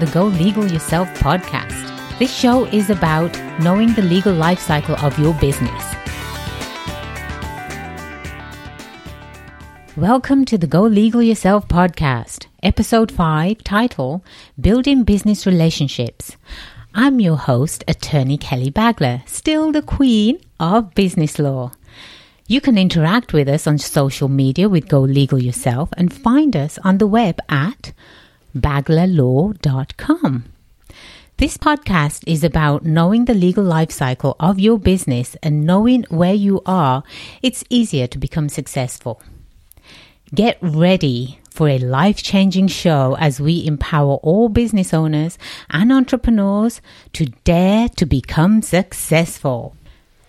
the Go Legal Yourself podcast. This show is about knowing the legal life cycle of your business. Welcome to the Go Legal Yourself podcast, episode 5, title Building Business Relationships. I'm your host, attorney Kelly Bagler, still the queen of business law. You can interact with us on social media with Go Legal Yourself and find us on the web at baglerlaw.com. This podcast is about knowing the legal life cycle of your business and knowing where you are, it's easier to become successful. Get ready for a life changing show as we empower all business owners and entrepreneurs to dare to become successful.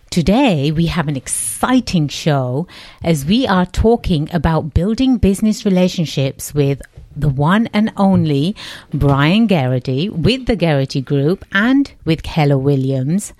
Today, we have an exciting show as we are talking about building business relationships with the one and only Brian Garrity with the Garrity Group and with Keller Williams.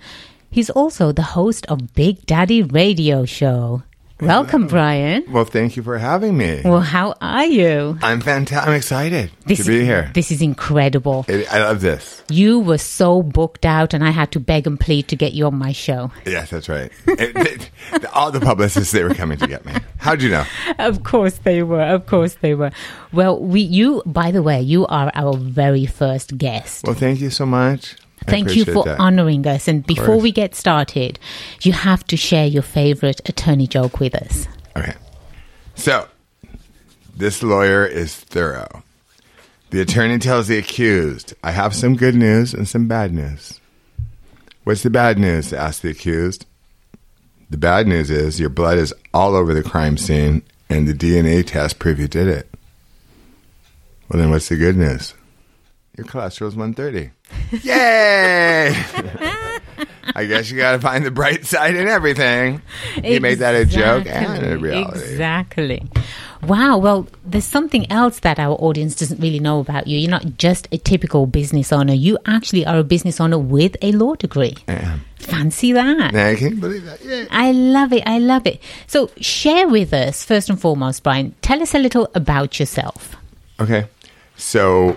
He's also the host of Big Daddy Radio Show. Welcome, Brian. Well, thank you for having me. Well, how are you? I'm fantastic. I'm excited This to be is, here. This is incredible. It, I love this. You were so booked out, and I had to beg and plead to get you on my show. Yes, that's right. It- it- all the publicists they were coming to get me. How'd you know? Of course they were. Of course they were. Well, we you by the way, you are our very first guest. Well, thank you so much. Thank you for that. honoring us. And before we get started, you have to share your favorite attorney joke with us. Okay. So, this lawyer is thorough. The attorney tells the accused, I have some good news and some bad news. What's the bad news? asked the accused. The bad news is your blood is all over the crime scene and the DNA test proved you did it. Well, then what's the good news? Your cholesterol's 130. Yay! I guess you got to find the bright side in everything. He made that a joke and a reality. Exactly. Wow. Well, there's something else that our audience doesn't really know about you. You're not just a typical business owner. You actually are a business owner with a law degree. Yeah. Fancy that. Now, can you believe that? Yeah. I love it. I love it. So, share with us, first and foremost, Brian, tell us a little about yourself. Okay. So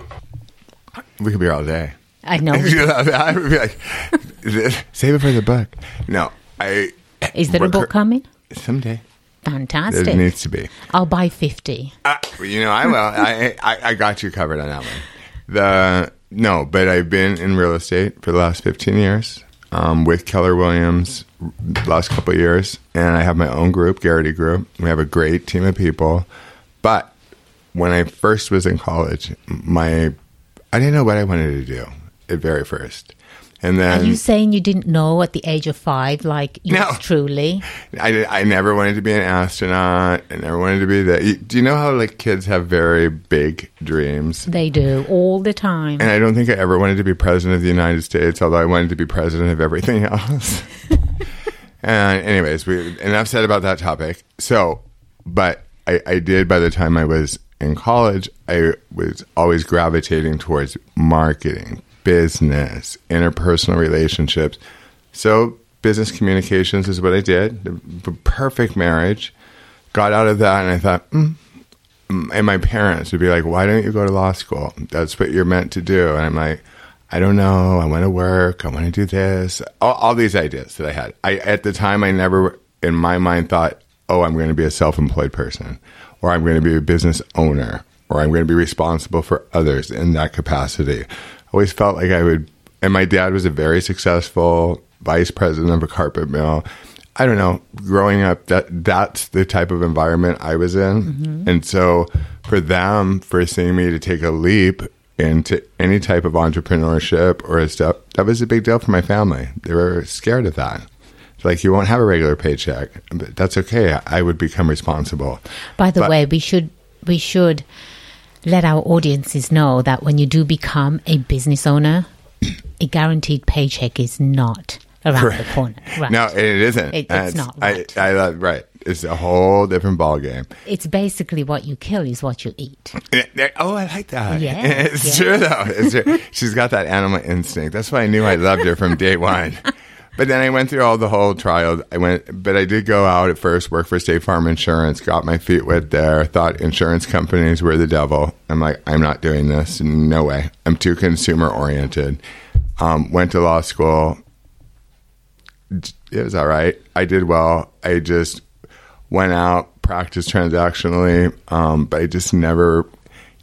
we could be here all day. I know. I would be like, save it for the book. No, I. Is there a book coming? Someday. Fantastic. There needs to be. I'll buy 50. Uh, you know, I will. I, I I got you covered on that one. The no, but I've been in real estate for the last fifteen years um, with Keller Williams last couple of years, and I have my own group, Garrity Group. We have a great team of people. But when I first was in college, my I didn't know what I wanted to do at very first, and then, Are you saying you didn't know at the age of five, like you No. truly? I, I never wanted to be an astronaut. I never wanted to be that. Do you know how like kids have very big dreams? They do all the time. And I don't think I ever wanted to be president of the United States, although I wanted to be president of everything else. and anyways, we enough said about that topic. So, but I, I did by the time I was in college, I was always gravitating towards marketing, business, interpersonal relationships. So business communications is what I did. The perfect marriage. Got out of that and I thought, mm, and my parents would be like, "Why don't you go to law school? That's what you're meant to do." And I'm like, "I don't know. I want to work. I want to do this. All, all these ideas that I had. I at the time, I never in my mind thought, "Oh, I'm going to be a self-employed person, or I'm going to be a business owner, or I'm going to be responsible for others in that capacity." I always felt like I would. And my dad was a very successful vice president of a carpet mill. I don't know. Growing up, that that's the type of environment I was in, mm-hmm. and so for them, for seeing me to take a leap into any type of entrepreneurship or a step, that was a big deal for my family. They were scared of that. It's like you won't have a regular paycheck, but that's okay. I would become responsible. By the But- way, we should we should let our audiences know that when you do become a business owner, a guaranteed paycheck is not around the corner. Right. No, it isn't. It- it's That's- not, right. I, love right. It's a whole different ball game. It's basically what you kill is what you eat. Oh, I like that. Yeah, it's yeah. true though. It's true. She's got that animal instinct. That's why I knew I loved her from day one. but then I went through all the whole trial. I went, but I did go out at first, work for State Farm Insurance, got my feet wet there. Thought insurance companies were the devil. I'm like, I'm not doing this. No way. I'm too consumer oriented. Um, went to law school. It was all right. I did well. I just went out, practiced transactionally, um, but I just never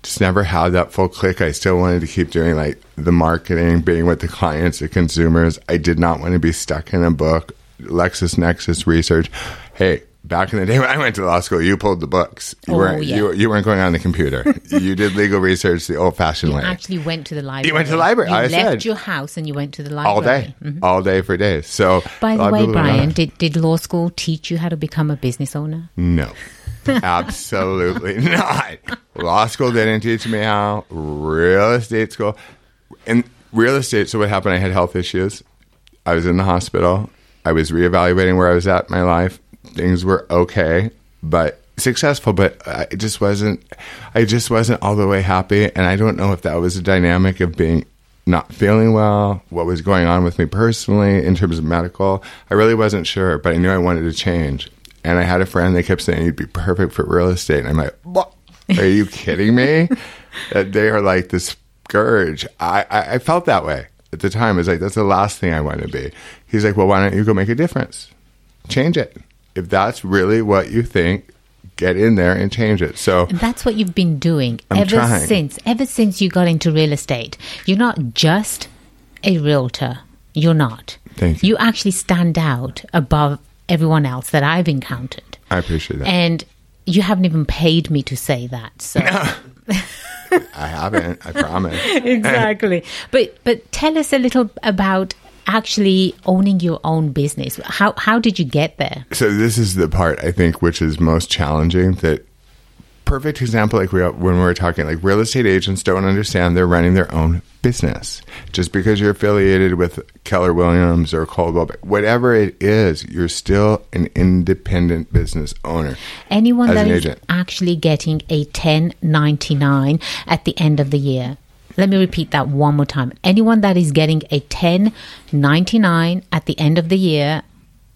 just never had that full click. I still wanted to keep doing like the marketing, being with the clients, the consumers. I did not want to be stuck in a book, LexisNexis research. Hey, back in the day when I went to law school, you pulled the books. You Oh, weren't yeah. you, you weren't going on the computer. you did legal research the old fashioned You way. actually went to the library. You went to the library, You I left said. your house and you went to the library all day, mm-hmm. all day for days. So, By the way, people don't know Brian, did, did law school teach you how to become a business owner? No, absolutely not. Law school didn't teach me how. Real estate school. And real estate, so what happened? I had health issues. I was in the hospital. I was reevaluating where I was at in my life. Things were okay, but successful, but I just wasn't, I just wasn't all the way happy. And I don't know if that was a dynamic of being not feeling well, what was going on with me personally in terms of medical. I really wasn't sure, but I knew I wanted to change. And I had a friend that kept saying you'd be perfect for real estate. And I'm like, what? Are you kidding me? that they are like the scourge. I, I, I felt that way at the time. It's like, that's the last thing I want to be. He's like, well, why don't you go make a difference? Change it. If that's really what you think, get in there and change it. So And that's what you've been doing I'm ever trying. since. Ever since you got into real estate, you're not just a realtor. You're not. Thank you. You actually stand out above everyone else that I've encountered. I appreciate that. And you haven't even paid me to say that. So I haven't, I promise. exactly. But but tell us a little about actually owning your own business. How how did you get there? So this is the part I think which is most challenging. That perfect example, like we when we were talking, like real estate agents don't understand they're running their own business. Just because you're affiliated with Keller Williams or Coldwell, whatever it is, you're still an independent business owner. Anyone that an is agent. actually getting a 1099 at the end of the year. Let me repeat that one more time. Anyone that is getting a 1099 at the end of the year,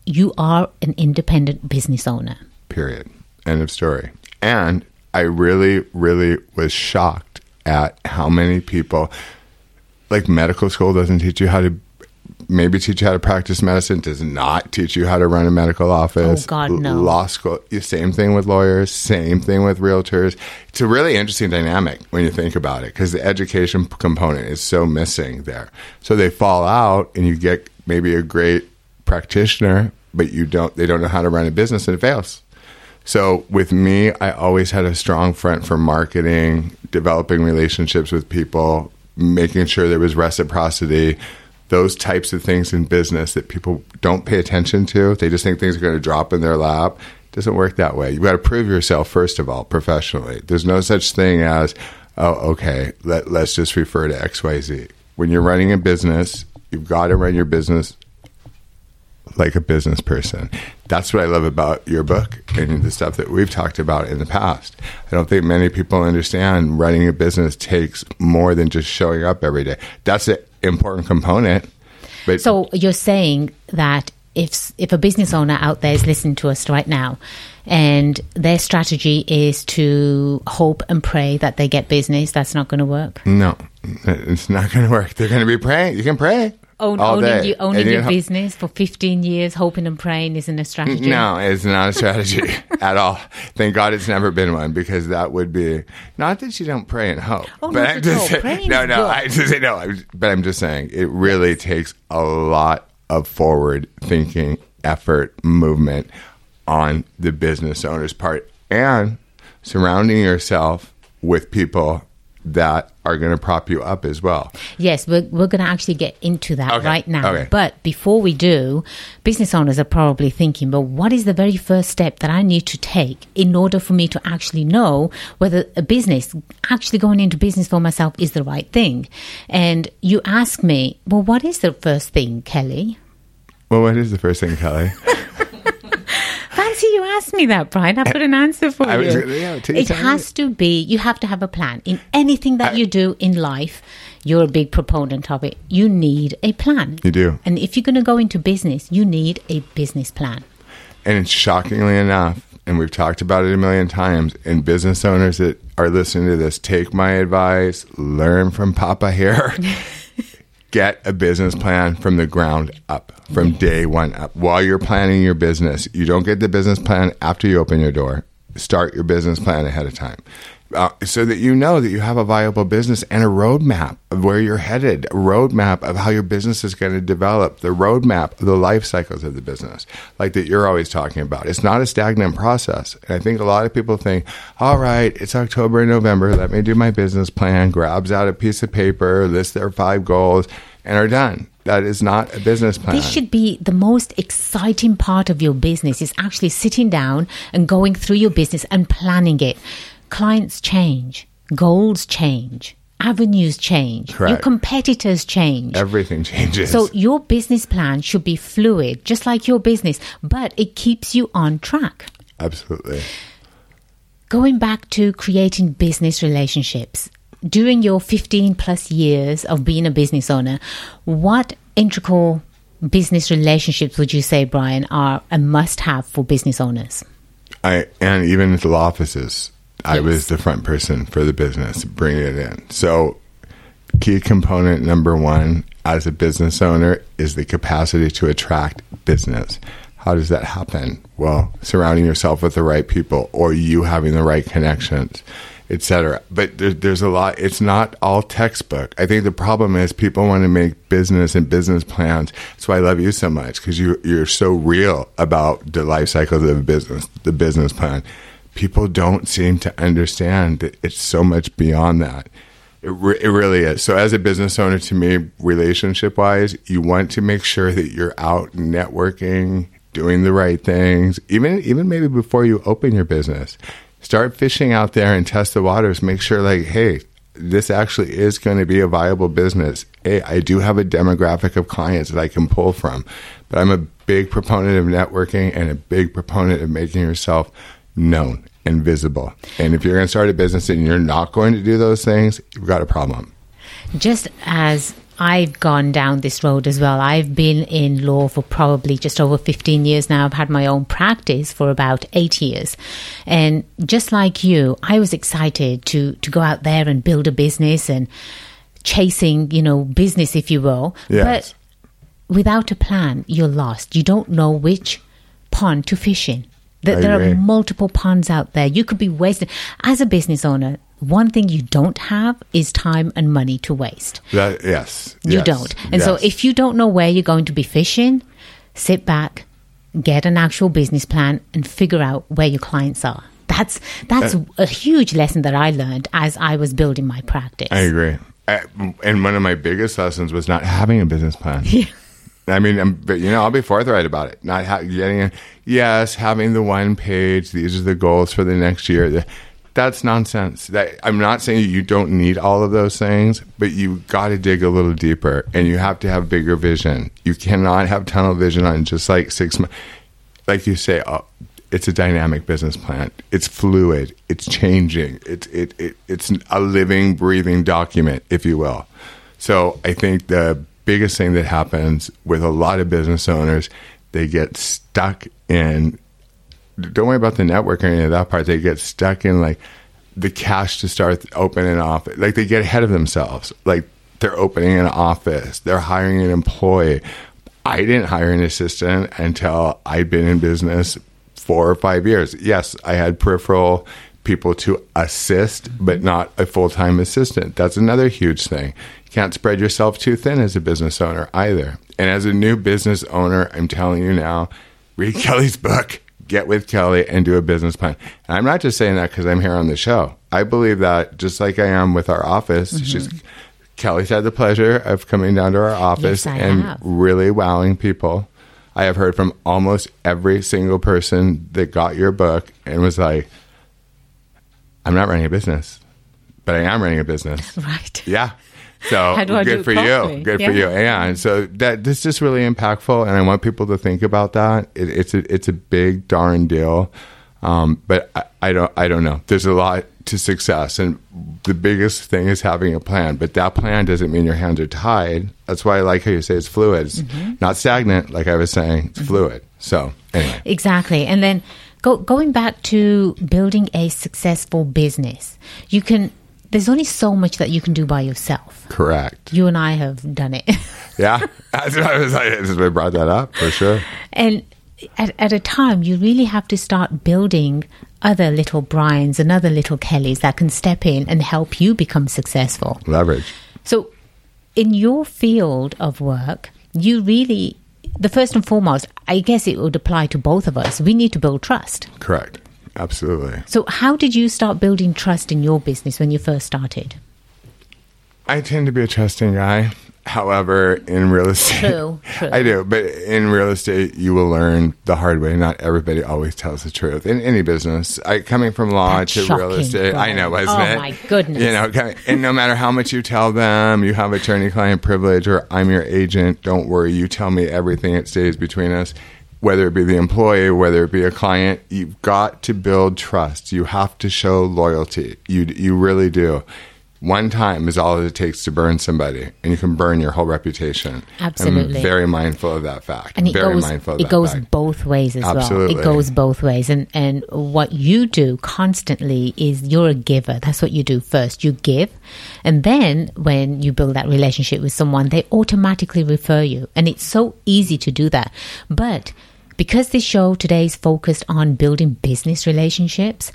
you are an independent business owner. Period. End of story. And I really, really was shocked at how many people, like medical school doesn't teach you how to, maybe teach you how to practice medicine, does not teach you how to run a medical office. Oh, God, no. Law school, same thing with lawyers, same thing with realtors. It's a really interesting dynamic when you think about it because the education component is so missing there. So they fall out and you get maybe a great practitioner, but you don't, they don't know how to run a business and it fails. So with me, I always had a strong front for marketing, developing relationships with people, making sure there was reciprocity, those types of things in business that people don't pay attention to. They just think things are going to drop in their lap. It doesn't work that way. You've got to prove yourself first of all professionally. There's no such thing as, oh, okay, let, let's just refer to XYZ. When you're running a business, you've got to run your business like a business person. That's what I love about your book and the stuff that we've talked about in the past. I don't think many people understand running a business takes more than just showing up every day. That's an important component. But So you're saying that if if a business owner out there is listening to us right now and their strategy is to hope and pray that they get business, that's not going to work. no, it's not going to work. They're going to be praying. You can pray. Own, owning you, owning your business for 15 years, hoping and praying isn't a strategy. No, it's not a strategy at all. Thank God it's never been one because that would be not that you don't pray and hope. Oh, but I'm just saying- Praying no, no. I just say no. I'm, but I'm just saying it really takes a lot of forward thinking, effort, movement on the business owner's part, and surrounding yourself with people that are going to prop you up as well. Yes, we're, we're going to actually get into that Okay, right now. okay. But before we do, business owners are probably thinking, but what is the very first step that I need to take in order for me to actually know whether a business, actually going into business for myself, is the right thing? And you ask me, well, what is the first thing, Kelly? Well, what is the first thing, Kelly? Fancy you asked me that, Brian. I've got an answer for I was- you. take it has to be, you have to have a plan. In anything that you do in life, you're a big proponent of it. You need a plan. You do. And if you're going to go into business, you need a business plan. And shockingly enough, and we've talked about it a million times, and business owners that are listening to this, take my advice, learn from Papa here. Get a business plan from the ground up, from day one up. While you're planning your business, you don't get the business plan after you open your door. Start your business plan ahead of time. Uh, so that you know that you have a viable business and a roadmap of where you're headed, a roadmap of how your business is going to develop, the roadmap of the life cycles of the business, like that you're always talking about. It's not a stagnant process. And I think a lot of people think, all right, it's October and November, let me do my business plan, grabs out a piece of paper, lists their five goals, and are done. That is not a business plan. This should be the most exciting part of your business is actually sitting down and going through your business and planning it. Clients change, goals change, avenues change, your competitors change. Everything changes. So your business plan should be fluid, just like your business, but it keeps you on track. Absolutely. Going back to creating business relationships, during your 15 plus years of being a business owner, what integral business relationships would you say, Brian, are a must have for business owners? I and even the law offices, I was the front person for the business, bringing it in. So, key component number one as a business owner is the capacity to attract business. How does that happen? Well, surrounding yourself with the right people, or you having the right connections, etc. But there, there's a lot. It's not all textbook. I think the problem is people want to make business and business plans. That's why I love you so much because you you're so real about the life cycle of business, the business plan. People don't seem to understand that it's so much beyond that. It, re- it really is. So, as a business owner, to me, relationship wise, you want to make sure that you're out networking, doing the right things, even even maybe before you open your business. Start fishing out there and test the waters. Make sure, like, hey, this actually is going to be a viable business. Hey, I do have a demographic of clients that I can pull from, but I'm a big proponent of networking and a big proponent of making yourself known and visible. And if you're going to start a business and you're not going to do those things, you've got a problem. Just as I've gone down this road as well, I've been in law for probably just over 15 years now. I've had my own practice for about eight years. And just like you, I was excited to, to go out there and build a business and chasing, you know, business, if you will. Yes. But without a plan, you're lost. You don't know which pond to fish in. There, I there agree. are multiple ponds out there. You could be wasting. As a business owner, one thing you don't have is time and money to waste. That yes, You yes, don't. And so if you don't know where you're going to be fishing, sit back, get an actual business plan and figure out where your clients are. That's that's Uh, a huge lesson that I learned as I was building my practice. I agree. I, and one of my biggest lessons was not having a business plan. I mean, I'm, but you know, I'll be forthright about it. Not ha- getting in. Yes, having the one page. These are the goals for the next year. That's nonsense. That I'm not saying you don't need all of those things, but you got to dig a little deeper, and you have to have bigger vision. You cannot have tunnel vision on just like six months. Like you say, uh, it's a dynamic business plan. It's fluid. It's changing. It's it, it it's a living, breathing document, if you will. So I think the biggest thing that happens with a lot of business owners, they get stuck in. Don't worry about the network or any of that part. They get stuck in like the cash to start opening off. Like they get ahead of themselves. Like they're opening an office. They're hiring an employee. I didn't hire an assistant until I'd been in business four or five years. Yes, I had peripheral people to assist, but not a full time assistant. That's another huge thing. You can't spread yourself too thin as a business owner either. And as a new business owner, I'm telling you now, read Kelly's book, get with Kelly, and do a business plan. And I'm not just saying that because I'm here on the show. I believe that just like I am with our office, mm-hmm. she's. Kelly's had the pleasure of coming down to our office Yes, and have. really wowing people. I have heard from almost every single person that got your book and was like, I'm not running a business, but I am running a business. Right. Yeah. So How do I good for you. Good Yeah. for you. And so that this is really impactful, and I want people to think about that. It, it's a it's a big darn deal. Um, but I, I don't I don't know. There's a lot to success, and the biggest thing is having a plan. But that plan doesn't mean your hands are tied. That's why I like how you say it's fluid. It's Mm-hmm. not stagnant, like I was saying. It's fluid. So anyway, Exactly. And then go, going back to building a successful business, you can, there's only so much that you can do by yourself. correct. You and I have done it. Yeah, I was like. That's why I brought that up for sure. and at, at a time, you really have to start building other little Brians and other little Kellys that can step in and help you become successful. Leverage. So, in your field of work, you really, the first and foremost, I guess it would apply to both of us. We need to build trust. Correct. Absolutely. So, how did you start building trust in your business when you first started? I tend to be a trusting guy. However, in real estate, True, true. I do. But in real estate, you will learn the hard way. Not everybody always tells the truth in any business. I coming from law That's to real estate, I know, oh wasn't Oh, it? Oh my goodness. You know, coming- and no matter how much you tell them, you have attorney-client privilege, or I'm your agent. Don't worry, you tell me everything. It stays between us. Whether it be the employee, whether it be a client, you've got to build trust. You have to show loyalty. You you really do. One time is all it takes to burn somebody, and you can burn your whole reputation. Absolutely. I'm very mindful of that fact. And it very goes, mindful of it goes fact. both ways as well. It goes both ways. And, and what you do constantly is you're a giver. That's what you do first. You give. And then when you build that relationship with someone, they automatically refer you. And it's so easy to do that. But because this show today is focused on building business relationships,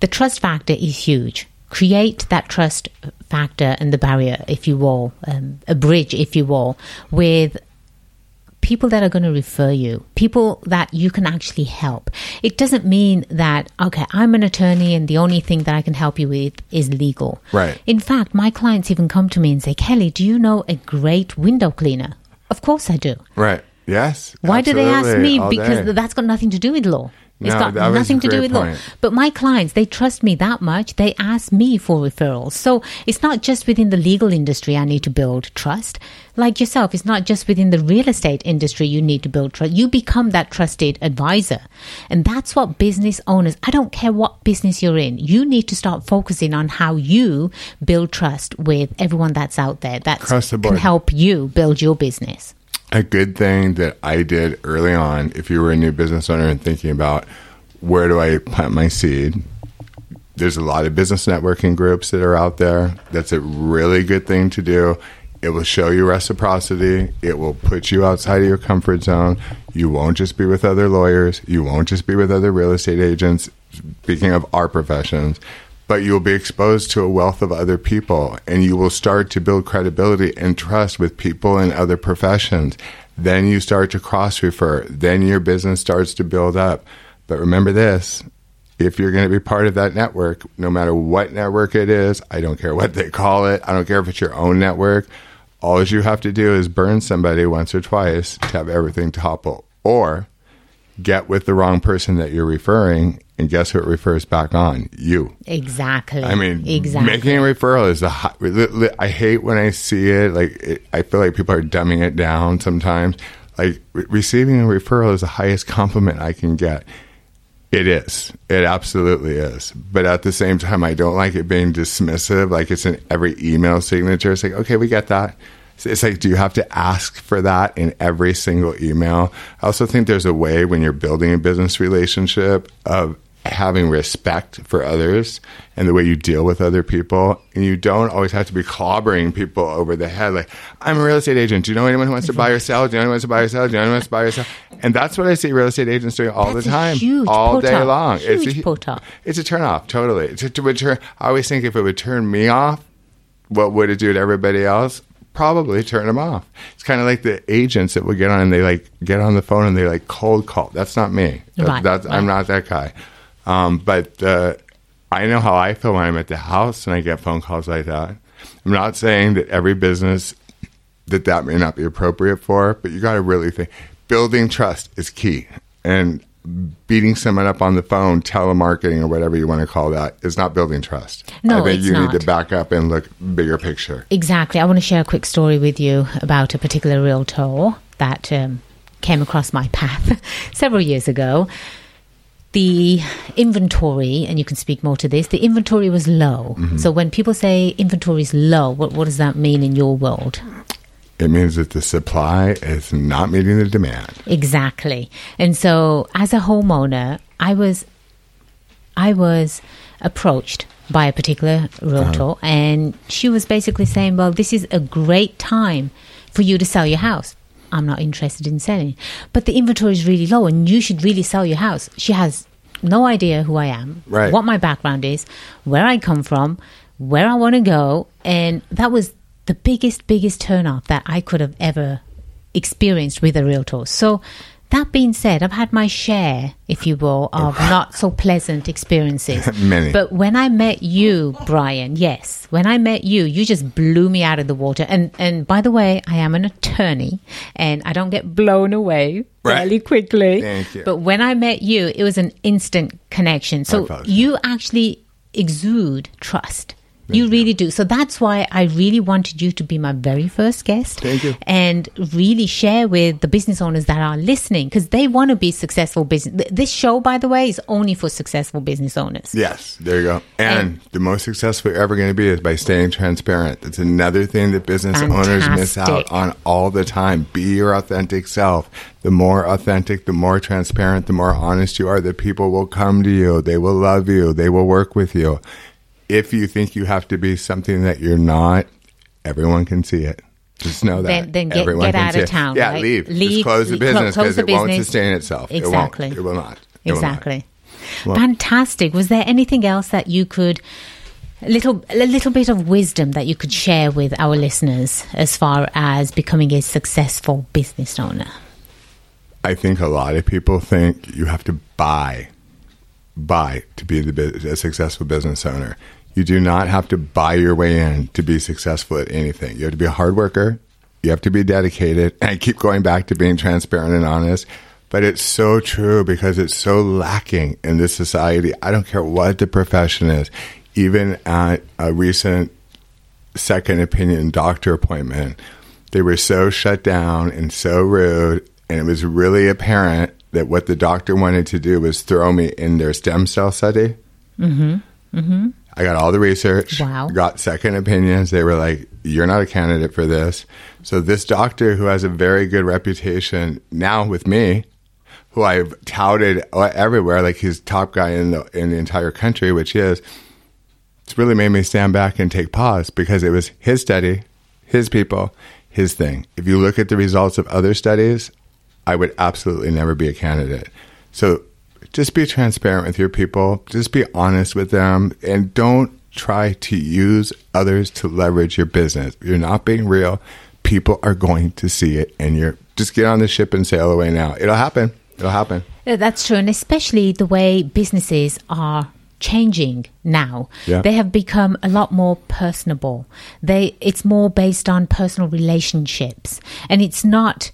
the trust factor is huge. Create that trust factor and the barrier, if you will, um, a bridge, if you will, with people that are going to refer you, people that you can actually help. It doesn't mean that, okay, I'm an attorney and the only thing that I can help you with is legal. Right. In fact, my clients even come to me and say, Kelly, do you know a great window cleaner? Of course I do. Right. Yes. Why do they ask me? all Because day. that's got nothing to do with law. It's No, got that was nothing to do with law. But my clients, they trust me that much. They ask me for referrals. So it's not just within the legal industry I need to build trust. Like yourself, it's not just within the real estate industry you need to build trust. You become that trusted advisor. And that's what business owners, I don't care what business you're in, you need to start focusing on how you build trust with everyone that's out there that can help you build your business. A good thing that I did early on, if you were a new business owner and thinking about where do I plant my seed, there's a lot of business networking groups that are out there. That's a really good thing to do. It will show you reciprocity. It will put you outside of your comfort zone. You won't just be with other lawyers. You won't just be with other real estate agents. Speaking of our professions, but you'll be exposed to a wealth of other people and you will start to build credibility and trust with people in other professions. Then you start to cross refer. Then your business starts to build up. But remember this if you're going to be part of that network, no matter what network it is, I don't care what they call it, I don't care if it's your own network, all you have to do is burn somebody once or twice to have everything topple. Or get with the wrong person that you're referring, and guess who it refers back on? You. Exactly. I mean, exactly. making a referral is the. Li- I hate when I see it. Like, it, I feel like people are dumbing it down sometimes. Like, re- receiving a referral is the highest compliment I can get. It is. It absolutely is. But at the same time, I don't like it being dismissive. Like it's in every email signature. It's like, okay, we get that. It's- It's like, do you have to ask for that in every single email? I also think there's a way when you're building a business relationship of having respect for others and the way you deal with other people. And you don't always have to be clobbering people over the head. Like, I'm a real estate agent. Do you know anyone who wants to buy or sell? Do you know anyone who wants to buy or sell? Do you know anyone who wants to buy or sell? And that's what I see real estate agents doing all That's the time, all day off. long. Huge a, put off. It's a turn off, totally. It's a, to would turn, I always think if it would turn me off, what would it do to everybody else? Probably turn them off. It's kind of like the agents that would get on and they like get on the phone and they like cold call. That's not me. That- Right, that's, I'm not that guy. Um, but uh, I know how I feel when I'm at the house and I get phone calls like that. I'm not saying that every business that that may not be appropriate for, but you got to really think. Building trust is key, and beating someone up on the phone, telemarketing or whatever you want to call that, is not building trust. No, I think you not. need to back up and look bigger picture. Exactly. I want to share a quick story with you about a particular realtor that um, came across my path several years ago. The inventory, and you can speak more to this, the inventory was low. So when people say inventory is low, what, what does that mean in your world? It means that the supply is not meeting the demand. Exactly. And so as a homeowner, I was I was approached by a particular realtor uh-huh. and she was basically saying, "Well, this is a great time for you to sell your house. I'm not interested in selling, but the inventory is really low and you should really sell your house." She has no idea who I am, Right. what my background is, where I come from, where I want to go, and that was the biggest biggest turnoff that I could have ever experienced with a realtor. So, that being said, I've had my share, if you will, of oh, not so pleasant experiences. Many. But when I met you, Brian, yes, when I met you, you just blew me out of the water. And and by the way, I am an attorney, and I don't get blown away Right. fairly quickly. Thank you. But when I met you, it was an instant connection. So you actually exude trust. You really do. So that's why I really wanted you to be my very first guest. Thank you. And really share with the business owners that are listening because they want to be successful business. This show, by the way, is only for successful business owners. Yes, there you go. And, the most successful you're ever going to be is by staying transparent. That's another thing that business owners miss out on all the time. Be your authentic self. The more authentic, the more transparent, the more honest you are, the people will come to you. They will love you. They will work with you. If you think you have to be something that you're not, everyone can see it. Just know that. Then- then get- everyone get out of it. town, Yeah, right? leave. Leave- Just close the business because it won't sustain itself. Exactly. It, won't. it will not. It will not. Exactly. Fantastic. Was there anything else that you could a little a little bit of wisdom that you could share with our listeners as far as becoming a successful business owner? I think a lot of people think you have to buy, buy to be the a successful business owner. You do not have to buy your way in to be successful at anything. You have to be a hard worker. You have to be dedicated. And I keep going back to being transparent and honest, but it's so true because it's so lacking in this society. I don't care what the profession is. Even at a recent second opinion doctor appointment, they were so shut down and so rude. And it was really apparent that what the doctor wanted to do was throw me in their stem cell study. Mm-hmm. Mm-hmm. I got all the research. Wow. Got second opinions. They were like, "You're not a candidate for this." So this doctor, who has a very good reputation now with me, who I've touted everywhere, like he's top guy in the in the entire country, which he is. It's really made me stand back and take pause because it was his study, his people, his thing. If you look at the results of other studies, I would absolutely never be a candidate. So just be transparent with your people, just be honest with them, and don't try to use others to leverage your business. You're not being real. People are going to see it, and you're just get on the ship and sail away now. It'll happen. It'll happen. Yeah, That's true, and especially the way businesses are changing now. Yeah. They have become a lot more personable. They it's more based on personal relationships, and it's not,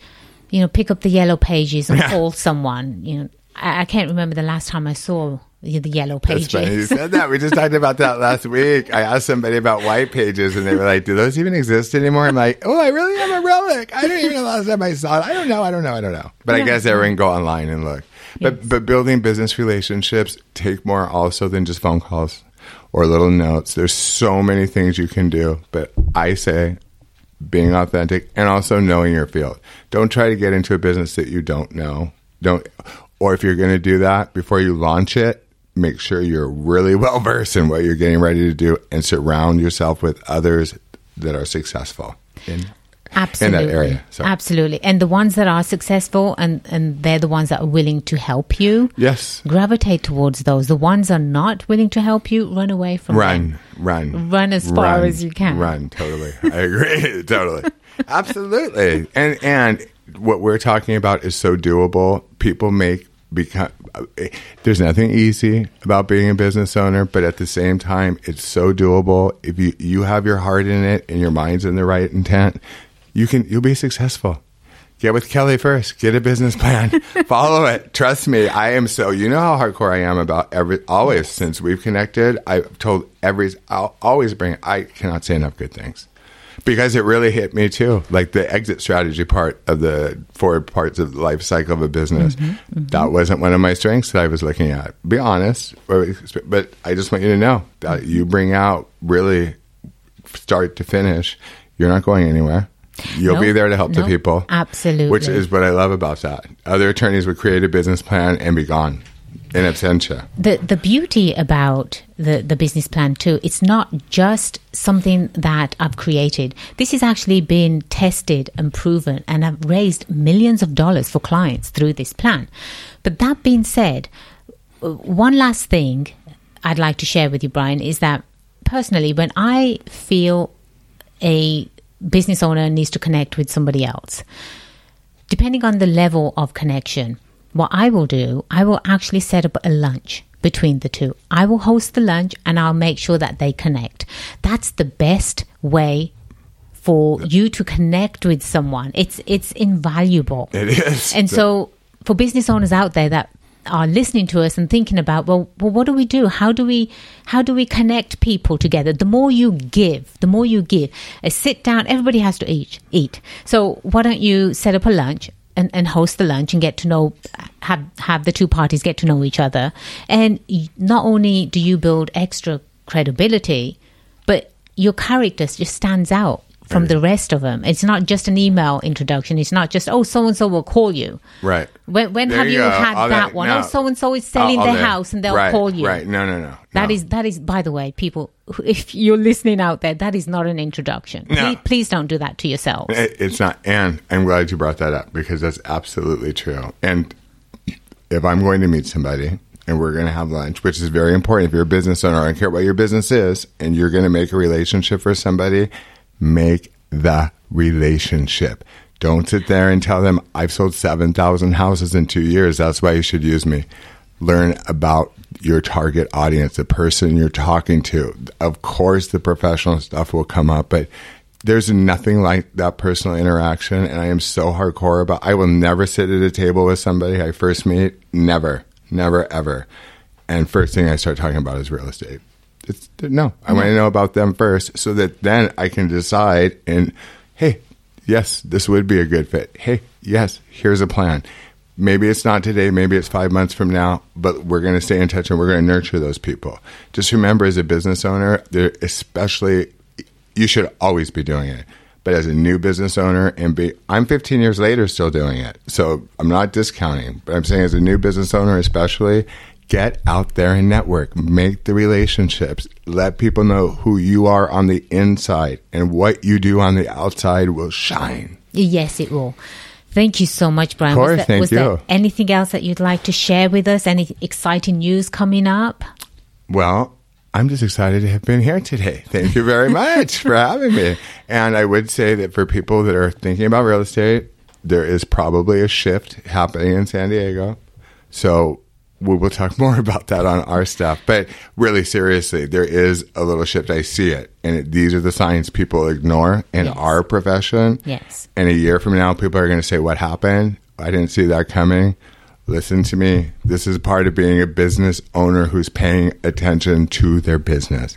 you know, pick up the yellow pages and Yeah. call someone. You know, I, I can't remember the last time I saw the yellow That's pages. funny you said that. We just talked about that last week. I asked somebody about white pages, and they were like, "Do those even exist anymore?" I'm like, "Oh, I really am a relic. I don't even know the last time I saw it. I don't know. I don't know. I don't know." But I guess everyone go online and look. But but building business relationships take more also than just phone calls or little notes. There's so many things you can do. But I say being authentic and also knowing your field. Don't try to get into a business that you don't know. Don't or if you're going to do that before you launch it, make sure you're really well versed in what you're getting ready to do and surround yourself with others that are successful. In, Absolutely. area, so. Absolutely. And the ones that are successful and, and they're the ones that are willing to help you. yes. Gravitate towards those. The ones that are not willing to help you, run away from them. Run, run, Run as far as you can. Run, totally. I agree, totally, absolutely. And and what we're talking about is so doable. People make become. There's nothing easy about being a business owner, but at the same time, it's so doable. If you you have your heart in it and your mind's in the right intent, you can you'll be successful. get with Kelly first. Get a business plan. Follow it. Trust me. I am so, you know how hardcore I am about every, always since we've connected. I've told every, I'll always bring, I cannot say enough good things because it really hit me too. Like the exit strategy part of the four parts of the life cycle of a business. Mm-hmm, mm-hmm. That wasn't one of my strengths that I was looking at. Be honest, but I just want you to know that you bring out really start to finish. You're not going anywhere. You'll No, be there to help the people. absolutely. Which is what I love about that. Other attorneys would create a business plan and be gone in absentia. the the beauty about the the business plan too it's not just something that i've created this has actually been tested and proven and i've raised millions of dollars for clients through this plan but that being said uh, one last thing i'd like to share with you brian is that personally when i feel a business owner needs to connect with somebody else depending on the level of connection, what I will do, I will actually set up a lunch between the two. I will host the lunch and I'll make sure that they connect. That's the best way for you to connect with someone. It's it's invaluable. It is. And so, for business owners out there that are listening to us and thinking about, well, well, what do we do? How do we how do we connect people together? The more you give, the more you give. A sit down, everybody has to eat. Eat. So why don't you set up a lunch? And, and host the lunch and get to know have have the two parties get to know each other and not only do you build extra credibility but your character just stands out from the rest of them it's not just an email introduction it's not just oh so and so will call you Right. when, when There have you you, had that that- one? no. Oh, so and so is selling All- that. house and they'll right, call you. Right. No, no, no. That no. is that is by the way, people. If you're listening out there, that is not an introduction. No. Please, please don't do that to yourselves. It- It's not, and I'm glad you brought that up because that's absolutely true. And if I'm going to meet somebody and we're going to have lunch, which is very important, if you're a business owner, I don't care what your business is, and you're going to make a relationship for somebody, make the relationship. Don't sit there and tell them, I've sold 7,000 houses in two years. That's why you should use me. Learn about your target audience, the person you're talking to. Of course, the professional stuff will come up, but there's nothing like that personal interaction. And I am so hardcore about I will never sit at a table with somebody I first meet. Never, never, ever. And first thing I start talking about is real estate. It's, no, I want to know about them first so that then I can decide and, hey, yes, this would be a good fit. Hey, yes, here's a plan. Maybe it's not today, maybe it's five months from now, but we're going to stay in touch and we're going to nurture those people. Just remember, as a business owner, there especially, you should always be doing it. But as a new business owner, and be, I'm 15 years later still doing it. So I'm not discounting, but I'm saying as a new business owner, especially, get out there and network, make the relationships, let people know who you are on the inside, and what you do on the outside will shine. Yes, it will. Thank you so much, Brian. Of course, was there, thank was there you. anything else that you'd like to share with us? Any exciting news coming up? Well, I'm just excited to have been here today. Thank you very much for having me. And I would say that for people that are thinking about real estate, there is probably a shift happening in San Diego. So we will talk more about that on our stuff. But really, seriously, there is a little shift. I see it. And it, these are the signs people ignore in Yes. our profession. Yes. And a year from now, people are going to say, What happened? I didn't see that coming. Listen to me. This is part of being a business owner who's paying attention to their business.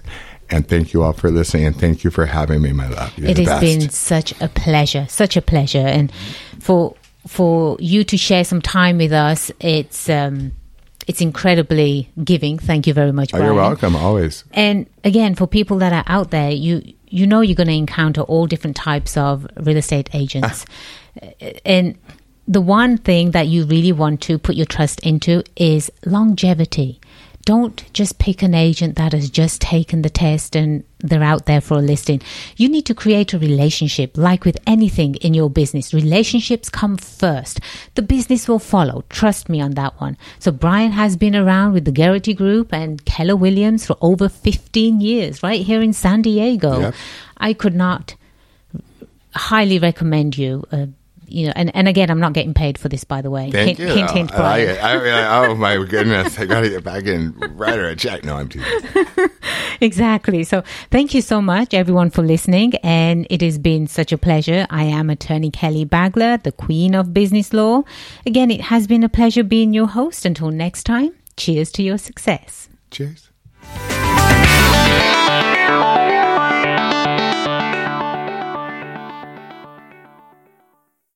And thank you all for listening. And thank you for having me, my love. You're It has best. been such a pleasure, such a pleasure, and for for you to share some time with us, it's um, it's incredibly giving. Thank you very much, Oh, Brian. you're welcome, always. And again, for people that are out there, you you know you're going to encounter all different types of real estate agents, and the one thing that you really want to put your trust into is longevity. Don't just pick an agent that has just taken the test and they're out there for a listing. You need to create a relationship, like with anything in your business. Relationships come first. The business will follow. Trust me on that one. So Brian has been around with the Garrity Group and Keller Williams for over 15 years, right here in San Diego. Yep. I could not highly recommend you. Uh, you know, and, and again, I'm not getting paid for this, by the way. Thank hint, you. hint, hint, oh, I like. I, I, oh, my goodness. I got to get back and write her a check. No, I'm teasing. exactly. So thank you so much, everyone, for listening. And it has been such a pleasure. I am attorney Kelly Bagler, the queen of business law. Again, it has been a pleasure being your host. Until next time, cheers to your success. Cheers.